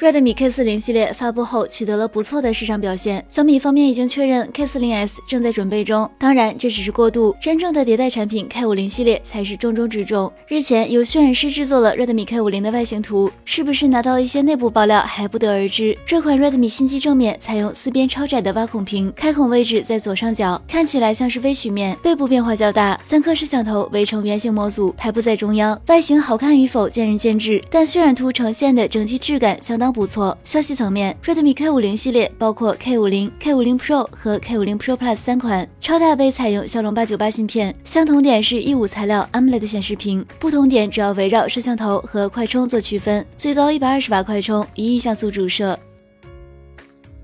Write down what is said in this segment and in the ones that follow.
Redmi K40 系列发布后取得了不错的市场表现，小米方面已经确认 K40S 正在准备中。当然，这只是过渡，真正的迭代产品 K50 系列才是重中之重。日前有渲染师制作了 Redmi K50 的外形图，是不是拿到一些内部爆料还不得而知。这款 Redmi 新机正面采用四边超窄的挖孔屏，开孔位置在左上角，看起来像是微曲面，背部变化较大。三颗摄像头围成圆形模组，排布在中央，外形好看与否见仁见智，但渲染图呈现的整体质感相当。不错。消息层面，Redmi K50 系列包括 K50、K50 Pro 和 K50 Pro Plus 三款，超大杯采用骁龙八九八芯片，相同点是 E5 材料 AMOLED 显示屏，不同点主要围绕摄像头和快充做区分，最高一百二十瓦快充，一亿像素主摄。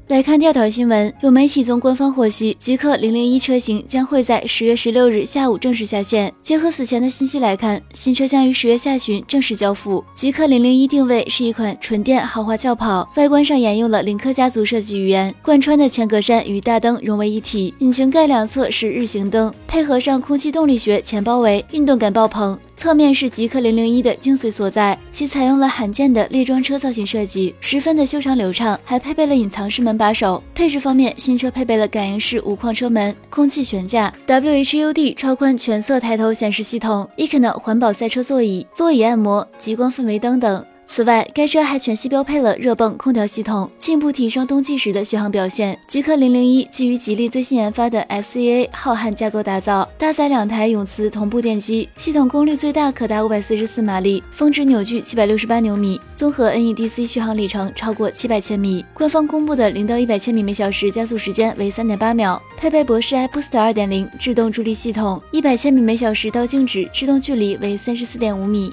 来看第二条新闻，有媒体从官方获悉，极氪零零一车型将会在十月十六日下午正式下线。结合此前的信息来看，新车将于十月下旬正式交付。极氪零零一定位是一款纯电豪华轿跑，外观上沿用了领克家族设计语言，贯穿的前格栅与大灯融为一体，引擎盖两侧是日行灯，配合上空气动力学前包围，运动感爆棚。侧面是极氪零零一的精髓所在，其采用了罕见的列装车造型设计，十分的修长流畅，还配备了隐藏式门把手。配置方面，新车配备了感应式无框车门、空气悬架、WHUD 超宽全色抬头显示系统、ECONO 环保赛车座椅、座椅按摩、极光氛围灯等。此外，该车还全系标配了热泵空调系统，进一步提升冬季时的续航表现。极氪零零一基于吉利最新研发的 SEA 浩瀚架构打造，搭载两台永磁同步电机，系统功率最大可达五百四十四马力，峰值扭矩七百六十八牛米，综合 NEDC 续航里程超过七百千米。官方公布的零到一百千米每小时加速时间为三点八秒，配备博世 iBoost 二点零制动助力系统，一百千米每小时到静止制动距离为三十四点五米。